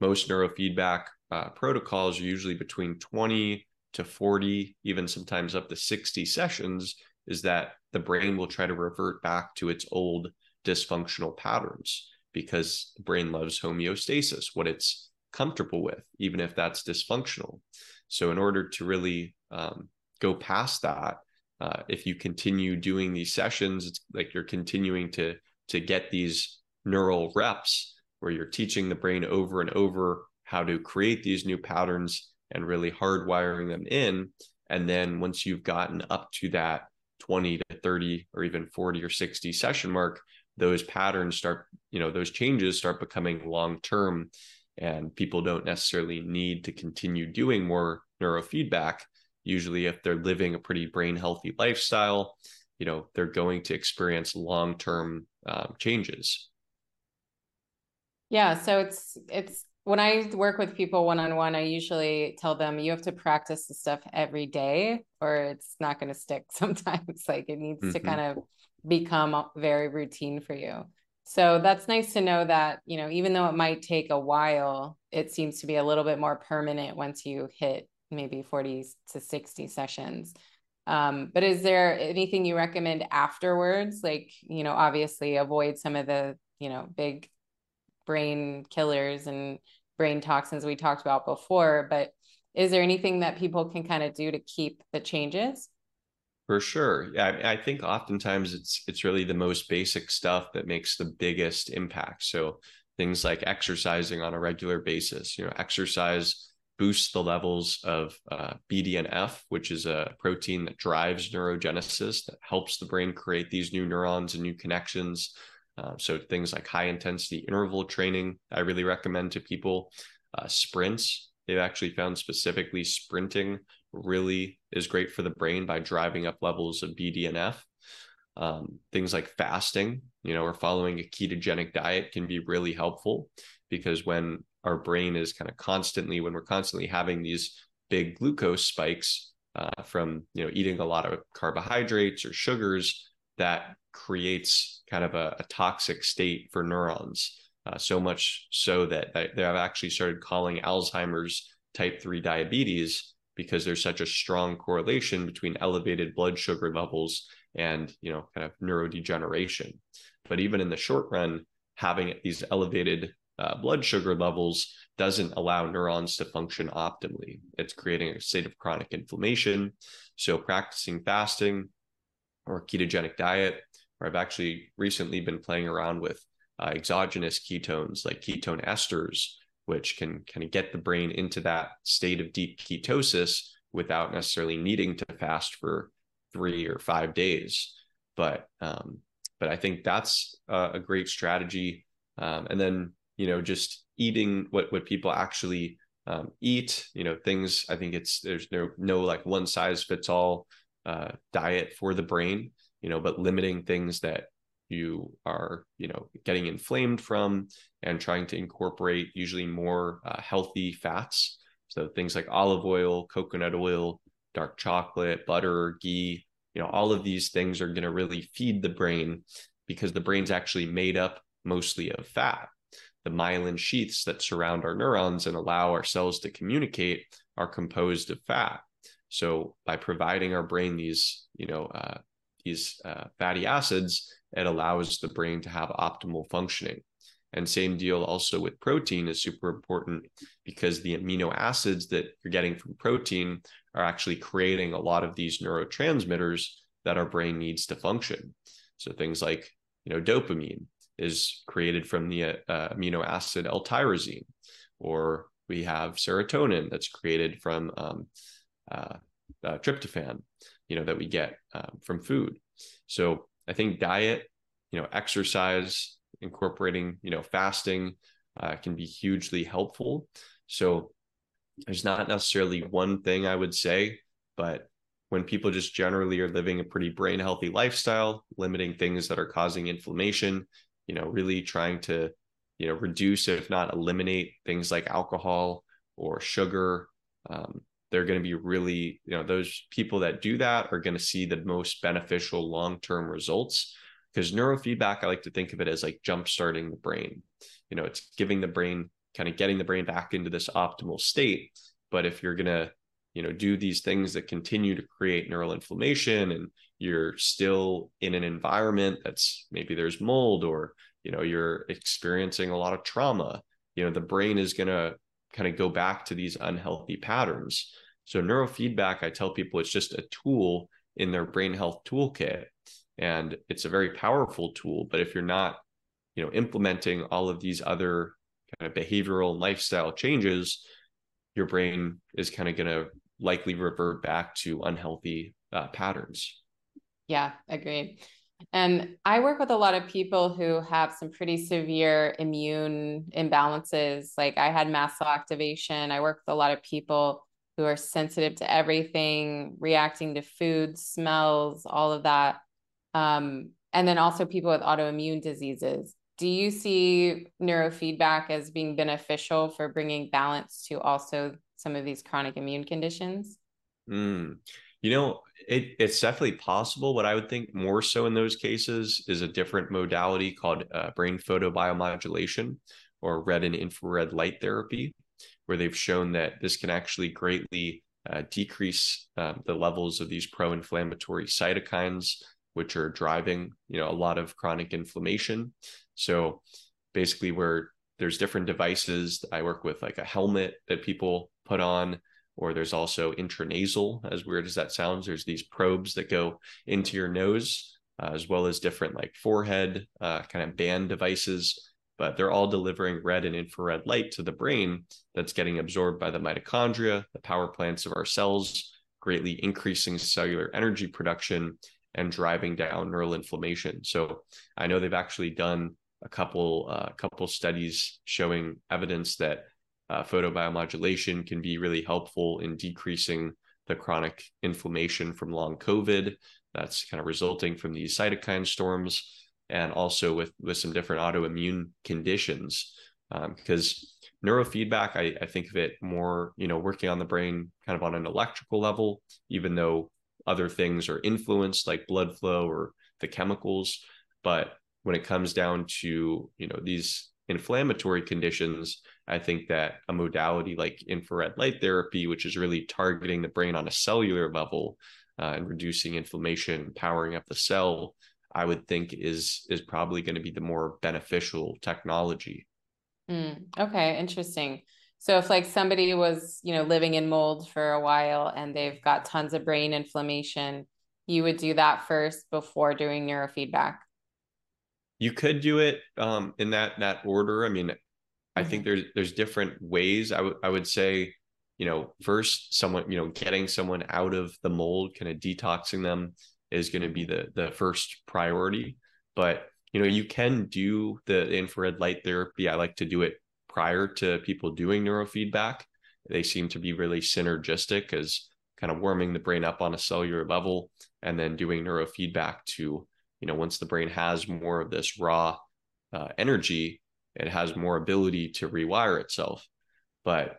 most neurofeedback uh, protocols are usually between 20 to 40, even sometimes up to 60 sessions, is that the brain will try to revert back to its old dysfunctional patterns because the brain loves homeostasis, what it's comfortable with, even if that's dysfunctional. So, in order to really um, go past that, uh, if you continue doing these sessions, it's like you're continuing to to get these neural reps where you're teaching the brain over and over how to create these new patterns and really hardwiring them in. And then once you've gotten up to that 20 to 30 or even 40 or 60 session mark, those patterns start, you know, those changes start becoming long term. And people don't necessarily need to continue doing more neurofeedback. Usually, if they're living a pretty brain healthy lifestyle, you know, they're going to experience long term um, changes. Yeah. So it's, it's, when I work with people one on one, I usually tell them you have to practice the stuff every day or it's not going to stick [laughs] sometimes. like it needs mm-hmm. to kind of become very routine for you. So that's nice to know that, you know, even though it might take a while, it seems to be a little bit more permanent once you hit maybe 40 to 60 sessions. Um, but is there anything you recommend afterwards? Like, you know, obviously avoid some of the, you know, big brain killers and brain toxins we talked about before, but is there anything that people can kind of do to keep the changes? For sure. Yeah, I think oftentimes it's it's really the most basic stuff that makes the biggest impact. So things like exercising on a regular basis, you know, exercise boosts the levels of uh, BDNF, which is a protein that drives neurogenesis that helps the brain create these new neurons and new connections. Uh, so things like high intensity interval training, I really recommend to people. Uh, sprints, they've actually found specifically sprinting really is great for the brain by driving up levels of BDNF. Um, things like fasting, you know, or following a ketogenic diet can be really helpful because when our brain is kind of constantly, when we're constantly having these big glucose spikes uh, from, you know, eating a lot of carbohydrates or sugars, that creates kind of a, a toxic state for neurons. Uh, so much so that they have actually started calling Alzheimer's type 3 diabetes because there's such a strong correlation between elevated blood sugar levels and you know kind of neurodegeneration. But even in the short run having these elevated uh, blood sugar levels doesn't allow neurons to function optimally. It's creating a state of chronic inflammation. So practicing fasting or ketogenic diet or I've actually recently been playing around with uh, exogenous ketones like ketone esters, which can kind of get the brain into that state of deep ketosis without necessarily needing to fast for three or five days. But um, but I think that's a, a great strategy. Um, and then you know just eating what what people actually um, eat. You know things. I think it's there's no no like one size fits all uh, diet for the brain you know, but limiting things that you are, you know, getting inflamed from and trying to incorporate usually more uh, healthy fats. So things like olive oil, coconut oil, dark chocolate, butter, ghee, you know, all of these things are going to really feed the brain because the brain's actually made up mostly of fat. The myelin sheaths that surround our neurons and allow our cells to communicate are composed of fat. So by providing our brain these, you know, uh, these uh, fatty acids, it allows the brain to have optimal functioning. And same deal also with protein is super important because the amino acids that you're getting from protein are actually creating a lot of these neurotransmitters that our brain needs to function. So things like, you know, dopamine is created from the uh, amino acid L-tyrosine, or we have serotonin that's created from um, uh, uh, tryptophan you know that we get um, from food so i think diet you know exercise incorporating you know fasting uh, can be hugely helpful so there's not necessarily one thing i would say but when people just generally are living a pretty brain healthy lifestyle limiting things that are causing inflammation you know really trying to you know reduce if not eliminate things like alcohol or sugar. Um, they're going to be really, you know, those people that do that are going to see the most beneficial long term results. Because neurofeedback, I like to think of it as like jump starting the brain. You know, it's giving the brain kind of getting the brain back into this optimal state. But if you're going to, you know, do these things that continue to create neural inflammation and you're still in an environment that's maybe there's mold or, you know, you're experiencing a lot of trauma, you know, the brain is going to kind of go back to these unhealthy patterns. So neurofeedback, I tell people it's just a tool in their brain health toolkit. And it's a very powerful tool. But if you're not, you know, implementing all of these other kind of behavioral lifestyle changes, your brain is kind of going to likely revert back to unhealthy uh, patterns. Yeah, agreed. And I work with a lot of people who have some pretty severe immune imbalances. Like I had mast cell activation. I work with a lot of people who are sensitive to everything, reacting to food, smells, all of that. Um, and then also people with autoimmune diseases. Do you see neurofeedback as being beneficial for bringing balance to also some of these chronic immune conditions? Mm. You know, it, it's definitely possible. What I would think more so in those cases is a different modality called uh, brain photobiomodulation or red and infrared light therapy, where they've shown that this can actually greatly uh, decrease uh, the levels of these pro-inflammatory cytokines, which are driving, you know, a lot of chronic inflammation. So basically, where there's different devices, I work with like a helmet that people put on or there's also intranasal, as weird as that sounds. There's these probes that go into your nose, uh, as well as different like forehead uh, kind of band devices. But they're all delivering red and infrared light to the brain that's getting absorbed by the mitochondria, the power plants of our cells, greatly increasing cellular energy production and driving down neural inflammation. So I know they've actually done a couple uh, couple studies showing evidence that uh, photobiomodulation can be really helpful in decreasing the chronic inflammation from long COVID. That's kind of resulting from these cytokine storms and also with with some different autoimmune conditions because um, neurofeedback I, I think of it more you know working on the brain kind of on an electrical level even though other things are influenced like blood flow or the chemicals. But when it comes down to you know these inflammatory conditions, I think that a modality like infrared light therapy, which is really targeting the brain on a cellular level uh, and reducing inflammation, powering up the cell, I would think is is probably going to be the more beneficial technology. Mm, okay, interesting. So if like somebody was, you know, living in mold for a while and they've got tons of brain inflammation, you would do that first before doing neurofeedback you could do it um, in that that order. I mean. I think mm-hmm. there's there's different ways. I would I would say, you know, first someone you know getting someone out of the mold, kind of detoxing them is going to be the the first priority. But you know, you can do the infrared light therapy. I like to do it prior to people doing neurofeedback. They seem to be really synergistic as kind of warming the brain up on a cellular level and then doing neurofeedback to you know once the brain has more of this raw uh, energy it has more ability to rewire itself. But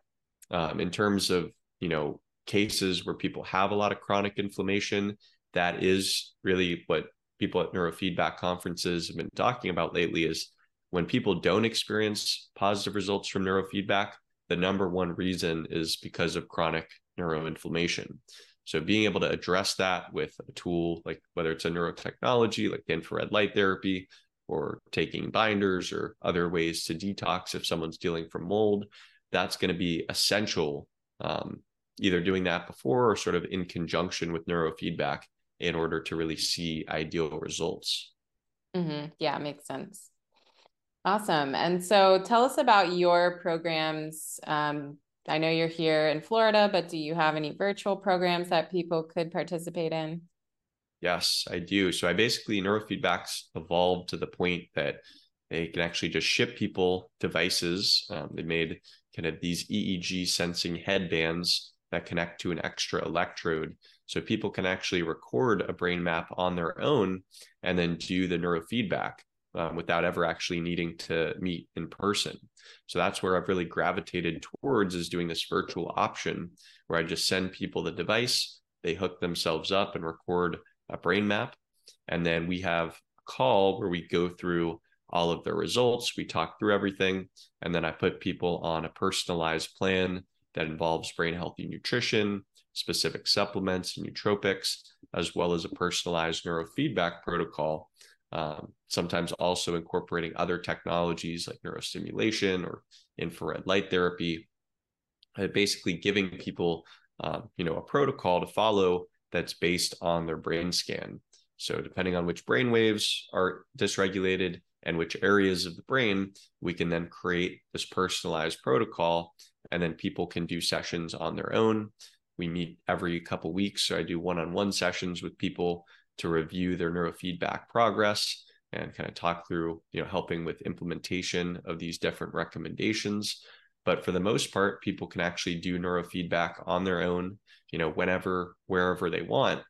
um, in terms of you know cases where people have a lot of chronic inflammation that is really what people at neurofeedback conferences have been talking about lately is when people don't experience positive results from neurofeedback the number one reason is because of chronic neuroinflammation. So being able to address that with a tool like whether it's a neurotechnology like infrared light therapy or taking binders or other ways to detox if someone's dealing from mold, that's going to be essential. Um, either doing that before or sort of in conjunction with neurofeedback in order to really see ideal results. Mm-hmm. Yeah, makes sense. Awesome. And so tell us about your programs um, I know you're here in Florida, but do you have any virtual programs that people could participate in? Yes, I do. So I basically neurofeedbacks evolved to the point that they can actually just ship people devices. Um, they made kind of these EEG sensing headbands that connect to an extra electrode. So people can actually record a brain map on their own and then do the neurofeedback. um, without ever actually needing to meet in person. So that's where I've really gravitated towards is doing this virtual option where I just send people the device, they hook themselves up and record a brain map. And then we have a call where we go through all of their results, we talk through everything, and then I put people on a personalized plan that involves brain healthy nutrition, specific supplements and nootropics, as well as a personalized neurofeedback protocol um, sometimes also incorporating other technologies like neurostimulation or infrared light therapy, basically giving people, um, you know, a protocol to follow that's based on their brain scan. So depending on which brain waves are dysregulated and which areas of the brain, we can then create this personalized protocol, and then people can do sessions on their own. We meet every couple weeks, so I do one-on-one sessions with people to review their neurofeedback progress and kind of talk through, you know, helping with implementation of these different recommendations. But for the most part, people can actually do neurofeedback on their own, you know, whenever, wherever they want,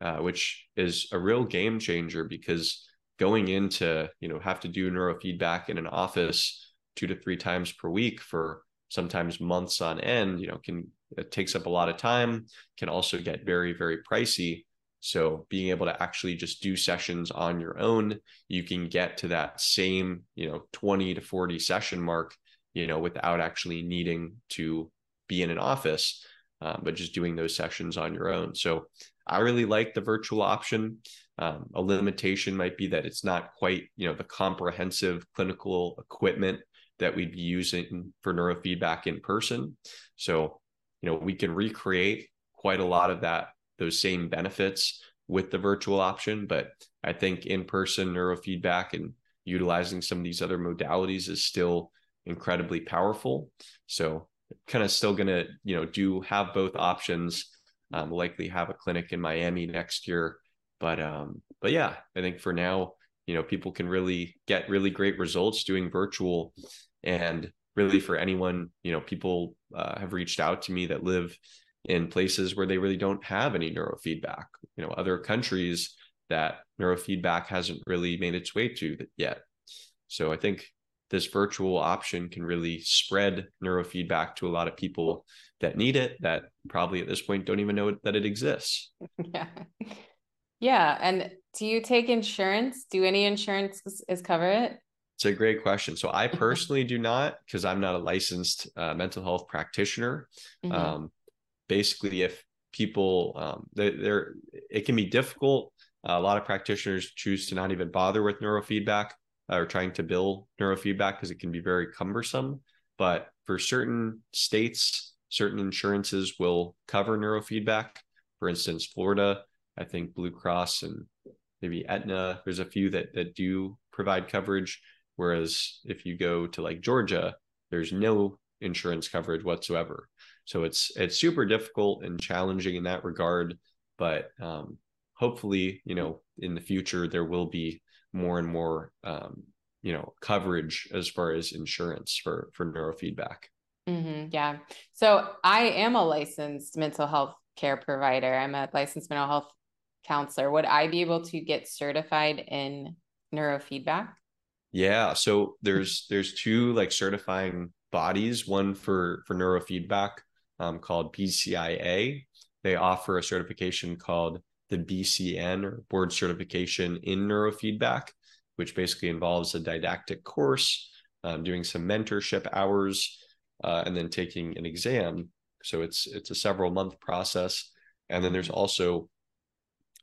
uh, which is a real game changer because going into, you know, have to do neurofeedback in an office two to three times per week for sometimes months on end, you know, can it takes up a lot of time, can also get very, very pricey. So being able to actually just do sessions on your own, you can get to that same, you know, 20 to 40 session mark, you know, without actually needing to be in an office, uh, but just doing those sessions on your own. So I really like the virtual option. Um, a limitation might be that it's not quite, you know, the comprehensive clinical equipment that we'd be using for neurofeedback in person. So, you know, we can recreate quite a lot of that those same benefits with the virtual option. But I think in person neurofeedback and utilizing some of these other modalities is still incredibly powerful. So kind of still going to, you know, do have both options. Um, likely have a clinic in Miami next year. But um, but yeah, I think for now, you know, people can really get really great results doing virtual and really for anyone, you know, people uh, have reached out to me that live in places where they really don't have any neurofeedback. You know, other countries that neurofeedback hasn't really made its way to yet. So I think this virtual option can really spread neurofeedback to a lot of people that need it that probably at this point don't even know that it exists. [laughs] Yeah. Yeah. And do you take insurance? Do any insurance is cover it? It's a great question. So I personally do not because I'm not a licensed uh, mental health practitioner. Mm-hmm. Um, basically if people um, they're, it can be difficult uh, a lot of practitioners choose to not even bother with neurofeedback or trying to bill neurofeedback because it can be very cumbersome but for certain states certain insurances will cover neurofeedback for instance florida i think blue cross and maybe aetna there's a few that that do provide coverage whereas if you go to like georgia there's no insurance coverage whatsoever so it's it's super difficult and challenging in that regard. But um, hopefully, you know, in the future there will be more and more um, you know coverage as far as insurance for for neurofeedback. Mm-hmm, yeah. So I am a licensed mental health care provider. I'm a licensed mental health counselor. Would I be able to get certified in neurofeedback? Yeah. So there's there's two like certifying bodies, one for for neurofeedback um, called BCIA They offer a certification called the BCN or Board Certification in Neurofeedback, which basically involves a didactic course, um, doing some mentorship hours, uh, and then taking an exam. So it's it's a several month process, and then there's also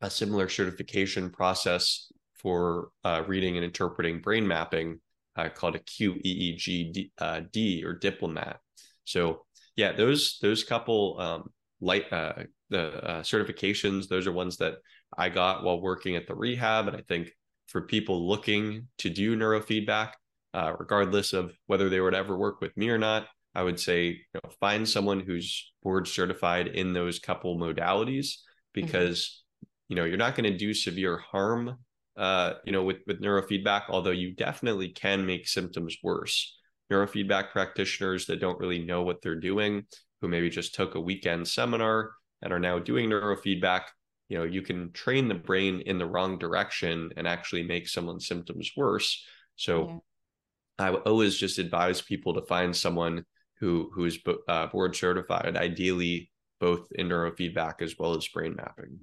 a similar certification process for uh, reading and interpreting brain mapping uh, called a QEEG D, uh, D or diplomat. So yeah, those those couple um, light uh, the uh, certifications, those are ones that I got while working at the rehab, and I think for people looking to do neurofeedback, uh, regardless of whether they would ever work with me or not, I would say you know, find someone who's board certified in those couple modalities mm-hmm. because mm-hmm. you know you're not going to do severe harm uh, you know with with neurofeedback although you definitely can make symptoms worse neurofeedback practitioners that don't really know what they're doing, who maybe just took a weekend seminar and are now doing neurofeedback. you know you can train the brain in the wrong direction and actually make someone's symptoms worse so yeah. i always just advise people to find someone who who is uh, board certified ideally both in neurofeedback as well as brain mapping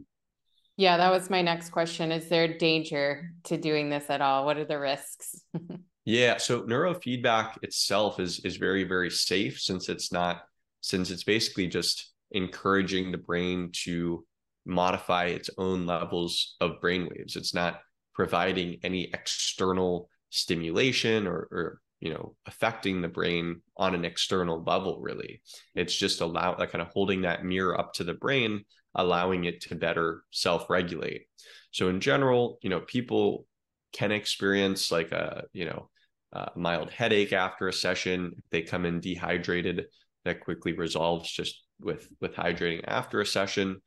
yeah that was my next question is there danger to doing this at all what are the risks [laughs] yeah so neurofeedback itself is is very very safe since it's not since it's basically just encouraging the brain to modify its own levels of brain waves. It's not providing any external stimulation or, or you know affecting the brain on an external level really. It's just allow like kind of holding that mirror up to the brain allowing it to better self-regulate. So in general you know people can experience like a you know a mild headache after a session. They come in dehydrated that quickly resolves just with with hydrating after a session.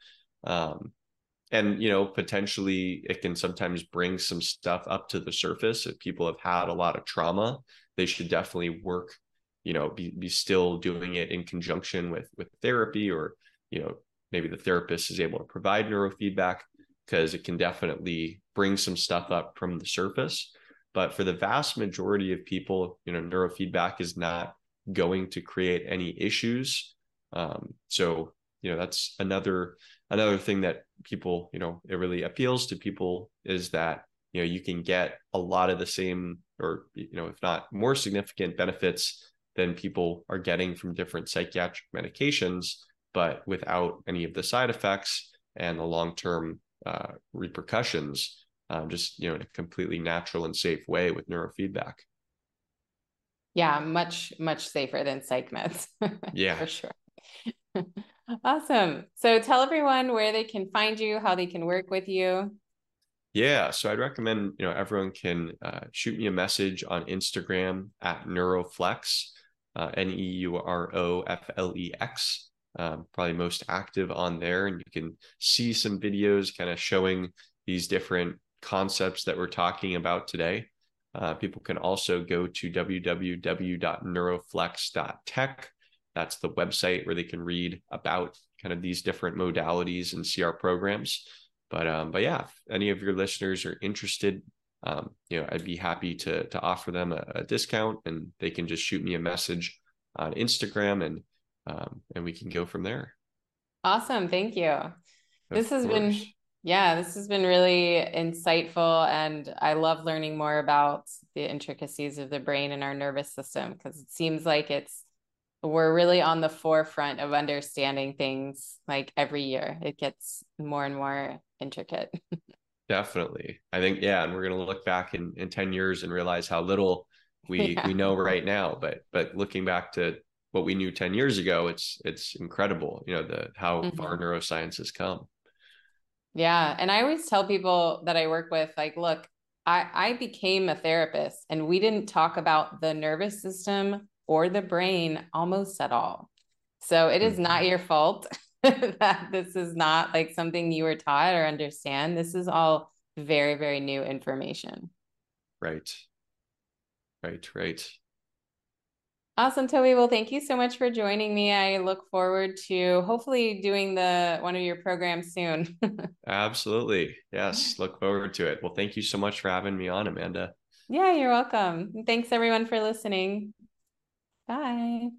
Um, and you know potentially it can sometimes bring some stuff up to the surface. If people have had a lot of trauma they should definitely work you know be, be still doing it in conjunction with with therapy or you know maybe the therapist is able to provide neurofeedback because it can definitely bring some stuff up from the surface. But for the vast majority of people you know neurofeedback is not going to create any issues. Um, so you know that's another another thing that people you know it really appeals to people is that you know you can get a lot of the same or you know if not more significant benefits than people are getting from different psychiatric medications but without any of the side effects and the long-term uh, repercussions um, just you know in a completely natural and safe way with neurofeedback yeah much much safer than psych meds [laughs] yeah for sure [laughs] awesome. So tell everyone where they can find you, how they can work with you. Yeah, so I'd recommend you know everyone can uh, shoot me a message on Instagram at Neuroflex, uh, N E U R O F L E X. Um, probably most active on there, and you can see some videos kind of showing these different concepts that we're talking about today. Uh, people can also go to www.neuroflex.tech that's the website where they can read about kind of these different modalities and see our programs. But um, but yeah, if any of your listeners are interested, um, you know, I'd be happy to to offer them a, a, discount, and they can just shoot me a message on Instagram, and um, and we can go from there. Awesome, thank you. Of this has course. been yeah, this has been really insightful, and I love learning more about the intricacies of the brain and our nervous system because it seems like it's we're really on the forefront of understanding things like every year it gets more and more intricate [laughs] definitely i think yeah and we're going to look back in, in 10 years and realize how little [laughs] we yeah. we know right now but but looking back to what we knew 10 years ago it's it's incredible you know the how mm-hmm. far neuroscience has come yeah and i always tell people that i work with like look i i became a therapist and we didn't talk about the nervous system or the brain almost at all. So it is not mm-hmm. your fault [laughs] that this is not like something you were taught or understand. This is all very, very new information. Right. Right, right. Awesome, Toby. Well, thank you so much for joining me. I look forward to hopefully doing the one of your programs soon. [laughs] Absolutely. Yes, look forward to it. Well, thank you so much for having me on, Amanda. Yeah, you're welcome. Thanks everyone for listening. Bye.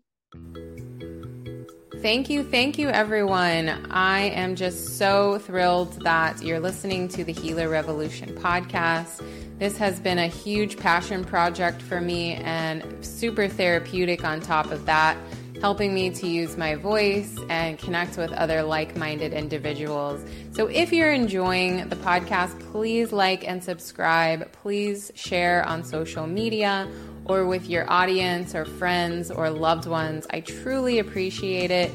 Thank you. Thank you, everyone. I am just so thrilled that you're listening to the Healer Revolution podcast. This has been a huge passion project for me and super therapeutic on top of that, helping me to use my voice and connect with other like minded individuals. So if you're enjoying the podcast, please like and subscribe. Please share on social media or with your audience or friends or loved ones. I truly appreciate it.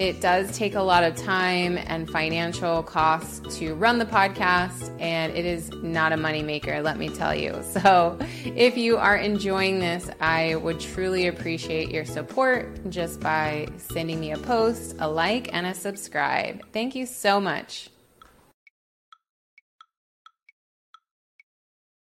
It does take a lot of time and financial costs to run the podcast, and it is not a moneymaker, let me tell you. [laughs] So, if you are enjoying this, I would truly appreciate your support just by sending me a post, a like, and a subscribe. Thank you so much.